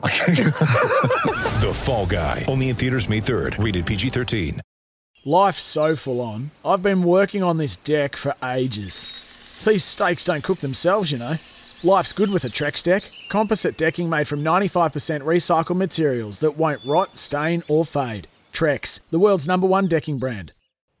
The Fall Guy. Only in theaters May 3rd. Rated PG-13. Life's so full on. I've been working on this deck for ages. These steaks don't cook themselves, you know. Life's good with a Trex deck. Composite decking made from 95% recycled materials that won't rot, stain, or fade. Trex, the world's number one decking brand.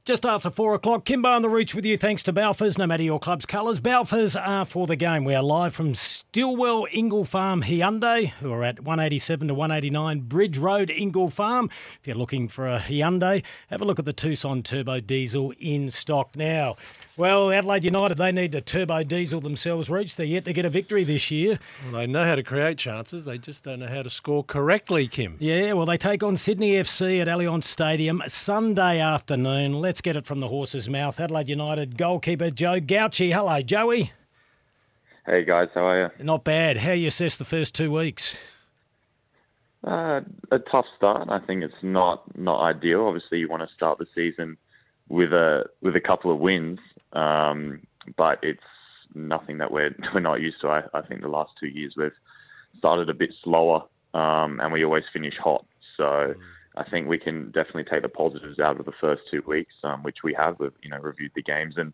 Just after four o'clock, Kimbo on the Roots with you. Thanks to Balfours. No matter your club's colours, Balfours are for the game. We are live from Stillwell Ingle Farm Hyundai, who are at 187 to 189 Bridge Road, Ingle Farm. If you're looking for a Hyundai, have a look at the Tucson Turbo Diesel in stock now. Well, Adelaide United, they need to turbo diesel themselves, Reach. They're yet to get a victory this year. Well, they know how to create chances. They just don't know how to score correctly, Kim. Yeah, well, they take on Sydney FC at Allianz Stadium Sunday afternoon. Let's get it from the horse's mouth. Adelaide United goalkeeper Joe Gauci. Hello, Joey. Hey guys, how are you? Not bad. How you assess the first two weeks? Uh, a tough start. I think it's not not ideal. Obviously, you want to start the season with a with a couple of wins, um, but it's nothing that we're we're not used to. I, I think the last two years we've started a bit slower, um, and we always finish hot. So I think we can definitely take the positives out of the first two weeks, um, which we have. We've you know reviewed the games and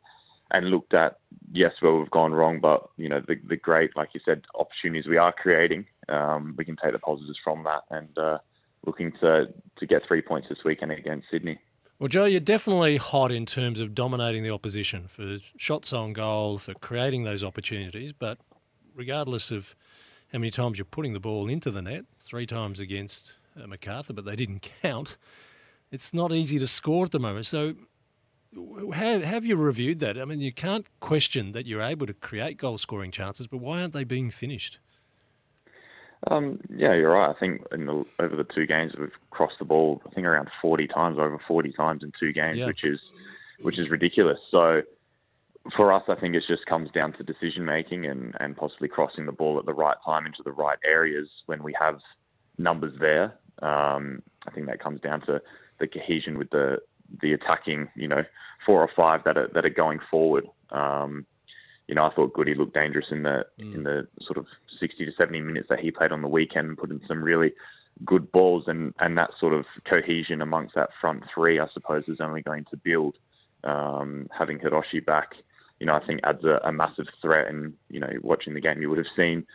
and looked at yes where we've gone wrong, but you know the the great like you said opportunities we are creating. Um, we can take the positives from that and uh, looking to to get three points this weekend against Sydney. Well, Joe, you're definitely hot in terms of dominating the opposition for shots on goal, for creating those opportunities. But regardless of how many times you're putting the ball into the net, three times against uh, Macarthur, but they didn't count, it's not easy to score at the moment. So, how, have you reviewed that? I mean, you can't question that you're able to create goal scoring chances, but why aren't they being finished? Um, yeah, you're right. I think in the, over the two games we've crossed the ball. I think around 40 times, over 40 times in two games, Yeah. which is which is ridiculous. So for us, I think it just comes down to decision making and and possibly crossing the ball at the right time into the right areas when we have numbers there. Um, I think that comes down to the cohesion with the the attacking, you know, four or five that are that are going forward. Um, you know, I thought Goody looked dangerous in the in the sort of 60 to 70 minutes that he played on the weekend, and put in some really good balls, and and that sort of cohesion amongst that front three, I suppose, is only going to build. Um, having Hiroshi back, you know, I think adds a, a massive threat. And you know, watching the game, you would have seen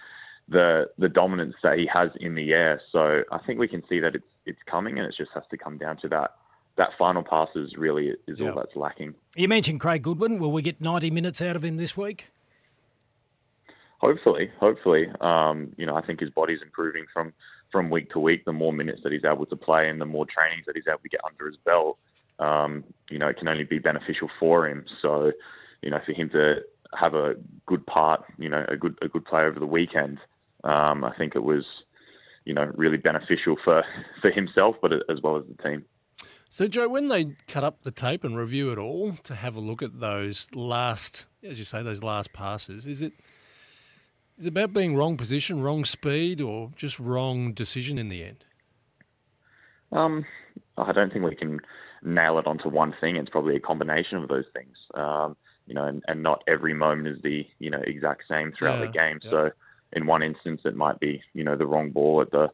the the dominance that he has in the air. So I think we can see that it's it's coming, and it just has to come down to that. That final pass is really is Yeah. all that's lacking. You mentioned Craig Goodwin. Will we get 90 minutes out of him this week? Hopefully, hopefully, um, you know, I think his body's improving from from week to week. The more minutes that he's able to play and the more trainings that he's able to get under his belt, um, you know, it can only be beneficial for him. So, you know, for him to have a good part, you know, a good a good play over the weekend, um, I think it was, you know, really beneficial for for himself, but as well as the team. So, Joe, when they cut up the tape and review it all to have a look at those last, as you say, those last passes, is it is it about being wrong position, wrong speed, or just wrong decision in the end? Um, I don't think we can nail it onto one thing. It's probably a combination of those things. Um, you know, and, and not every moment is the you know exact same throughout the game. yeah. So, in one instance, it might be you know the wrong ball at the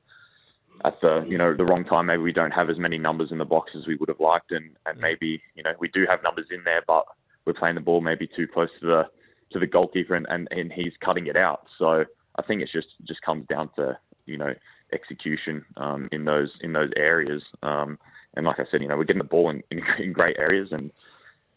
at the you know the wrong time. Maybe we don't have as many numbers in the box as we would have liked, and and maybe you know we do have numbers in there, but we're playing the ball maybe too close to the to the goalkeeper, and, and, and he's cutting it out. So I think it's just just comes down to you know execution um, in those in those areas. Um, and like I said, you know we're getting the ball in, in, in great areas, and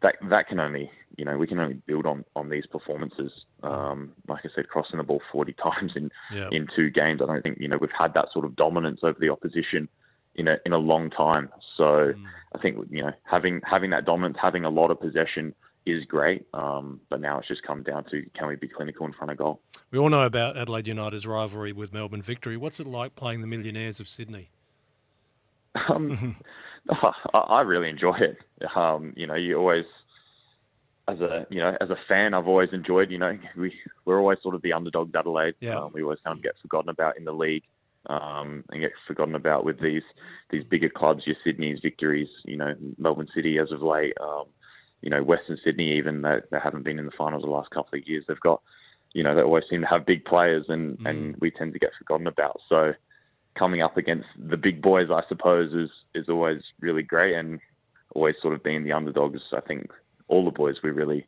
that that can only you know we can only build on on these performances. Um, like I said, crossing the ball 40 times in Yeah. in two games. I don't think you know we've had that sort of dominance over the opposition in a in a long time. So I think you know having having that dominance, having a lot of possession is great. Um, but now it's just come down to can we be clinical in front of goal? We all know about Adelaide United's rivalry with Melbourne Victory. What's it like playing the Millionaires of Sydney? Um, I, I really enjoy it. Um, you know, you always, as a you know, as a fan, I've always enjoyed. You know, we we're always sort of the underdogs, Adelaide. Yeah. Um, we always kind of get forgotten about in the league, um, and get forgotten about with these these bigger clubs. Your Sydney's victories. You know, Melbourne City as of late. Um, you know, Western Sydney even they, they haven't been in the finals the last couple of years. They've got, you know, they always seem to have big players, and and we tend to get forgotten about. So coming up against the big boys, I suppose, is is always really great, and always sort of being the underdogs. I think all the boys we really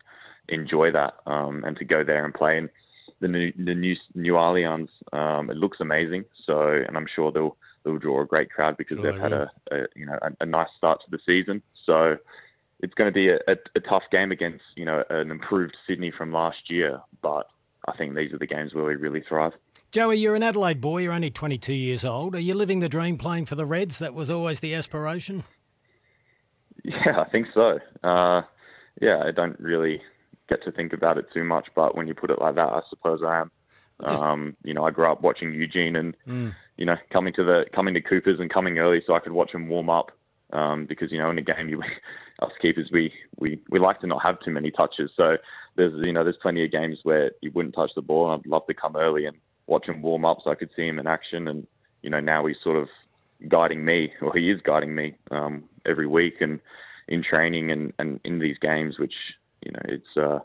enjoy that, um, and to go there and play in the new the new new Allianz, um, it looks amazing. So, and I'm sure they'll they'll draw a great crowd because Sure they've had a, a you know a, a nice start to the season. So. It's going to be a, a, a tough game against, you know, an improved Sydney from last year, but I think these are the games where we really thrive. Joey, you're an Adelaide boy. You're only 22 years old. Are you living the dream playing for the Reds? That was always the aspiration. Yeah, I think so. Uh, yeah, I don't really get to think about it too much, but when you put it like that, I suppose I am. Just- Um, you know, I grew up watching Eugene, and you know, coming to the coming to Coopers and coming early so I could watch him warm up. Um, because you know, in a game, you us keepers we, we we like to not have too many touches. So there's you know there's plenty of games where you wouldn't touch the ball, and I'd love to come early and watch him warm up so I could see him in action. And you know now he's sort of guiding me, or he is guiding me um, every week and in training and, and in these games, which you know it's uh,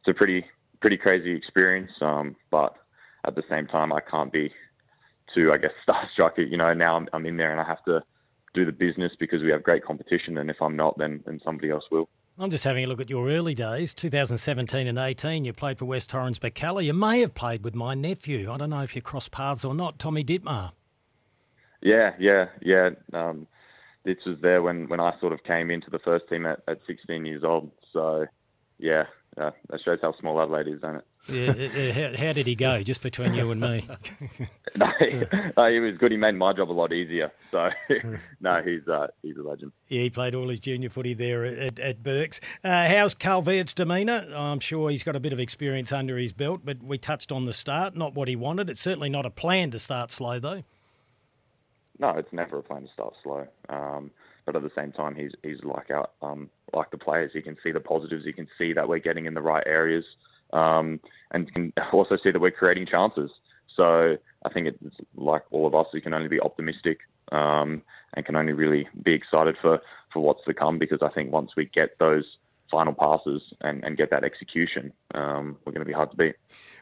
it's a pretty pretty crazy experience. Um, but at the same time, I can't be too, I guess, starstruck. You know, now I'm, I'm in there and I have to do the business because we have great competition. And if I'm not, then then somebody else will. I'm just having a look at your early days, 2017 and 18. You played for West Torrens Birkalla. You may have played with my nephew. I don't know if you crossed paths or not, Tommy Dittmar. Yeah, yeah, yeah. Um, this was there when, when I sort of came into the first team at, at 16 years old. So, yeah, uh, that shows how small Adelaide is, doesn't it? Yeah, how, how did he go, just between you and me? no, no, he was good. He made my job a lot easier. So, no, he's uh, he's a legend. Yeah, he played all his junior footy there at, at, at Uh, how's Carl Veart's demeanour? I'm sure he's got a bit of experience under his belt, but we touched on the start, not what he wanted. It's certainly not a plan to start slow, though. No, it's never a plan to start slow. Um, but at the same time, he's he's like our um, like the players. He can see the positives. He can see that we're getting in the right areas, um, and can also see that we're creating chances. So I think it's like all of us. We can only be optimistic um, and can only really be excited for for what's to come. Because I think once we get those final passes and, and get that execution, um, we're going to be hard to beat.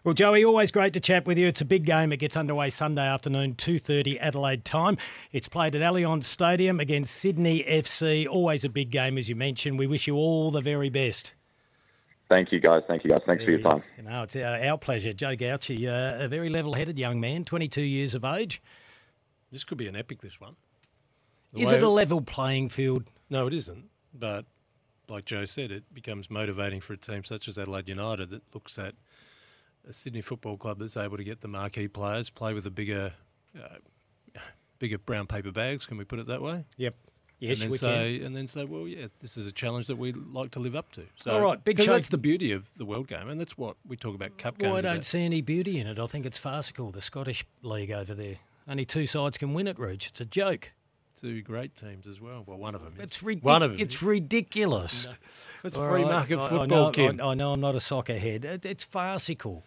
Well, Joey, always great to chat with you. It's a big game. It gets underway Sunday afternoon, 2.30 Adelaide time. It's played at Allianz Stadium against Sydney FC. Always a big game, as you mentioned. We wish you all the very best. Thank you, guys. Thank you, guys. Thanks for your time. You know, it's our, our pleasure. Joe Gauci, uh, a very level-headed young man, 22 years of age. This could be an epic, this one. The Is it a level playing field? No, it isn't. But like Joe said, it becomes motivating for a team such as Adelaide United that looks at a Sydney Football Club that's able to get the marquee players, play with the bigger, uh, bigger brown paper bags. Can we put it that way? Yep. Yes, and then we say, And then say, well, yeah, this is a challenge that we like to live up to. So, All right, big show- That's the beauty of the World Game, and that's what we talk about cup can. Well, I don't about. see any beauty in it. I think it's farcical, the Scottish League over there. Only two sides can win it, Rooch. It's a joke. Two great teams as well. Well, one of them. It's is. ridic- One of them. It's ridiculous. It's All free right, market I- I football, know, Kim. I, I know I'm not a soccer head. It, it's farcical.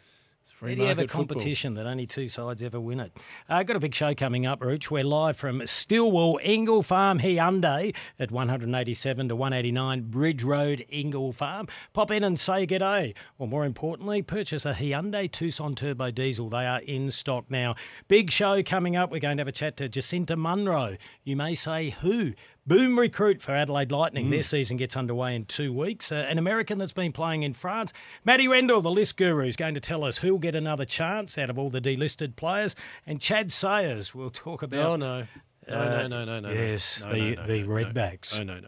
It's free How do you have a football. competition that only two sides ever win it? Uh, got a big show coming up, Rooch. We're live from Stillwell Ingle Farm Hyundai at 187 to 189 Bridge Road, Ingle Farm. Pop in and say g'day. Or more importantly, purchase a Hyundai Tucson Turbo Diesel. They are in stock now. Big show coming up. We're going to have a chat to Jacinta Munro. You may say who? Boom recruit for Adelaide Lightning. Their season gets underway in two weeks. Uh, an American that's been playing in France. Matty Rendell, the list guru, is going to tell us who'll get another chance out of all the delisted players. And Chad Sayers we'll talk about. Oh, no. No, Uh, no, no, no, no. yes, no, the- no, no, the Redbacks. No, no, no.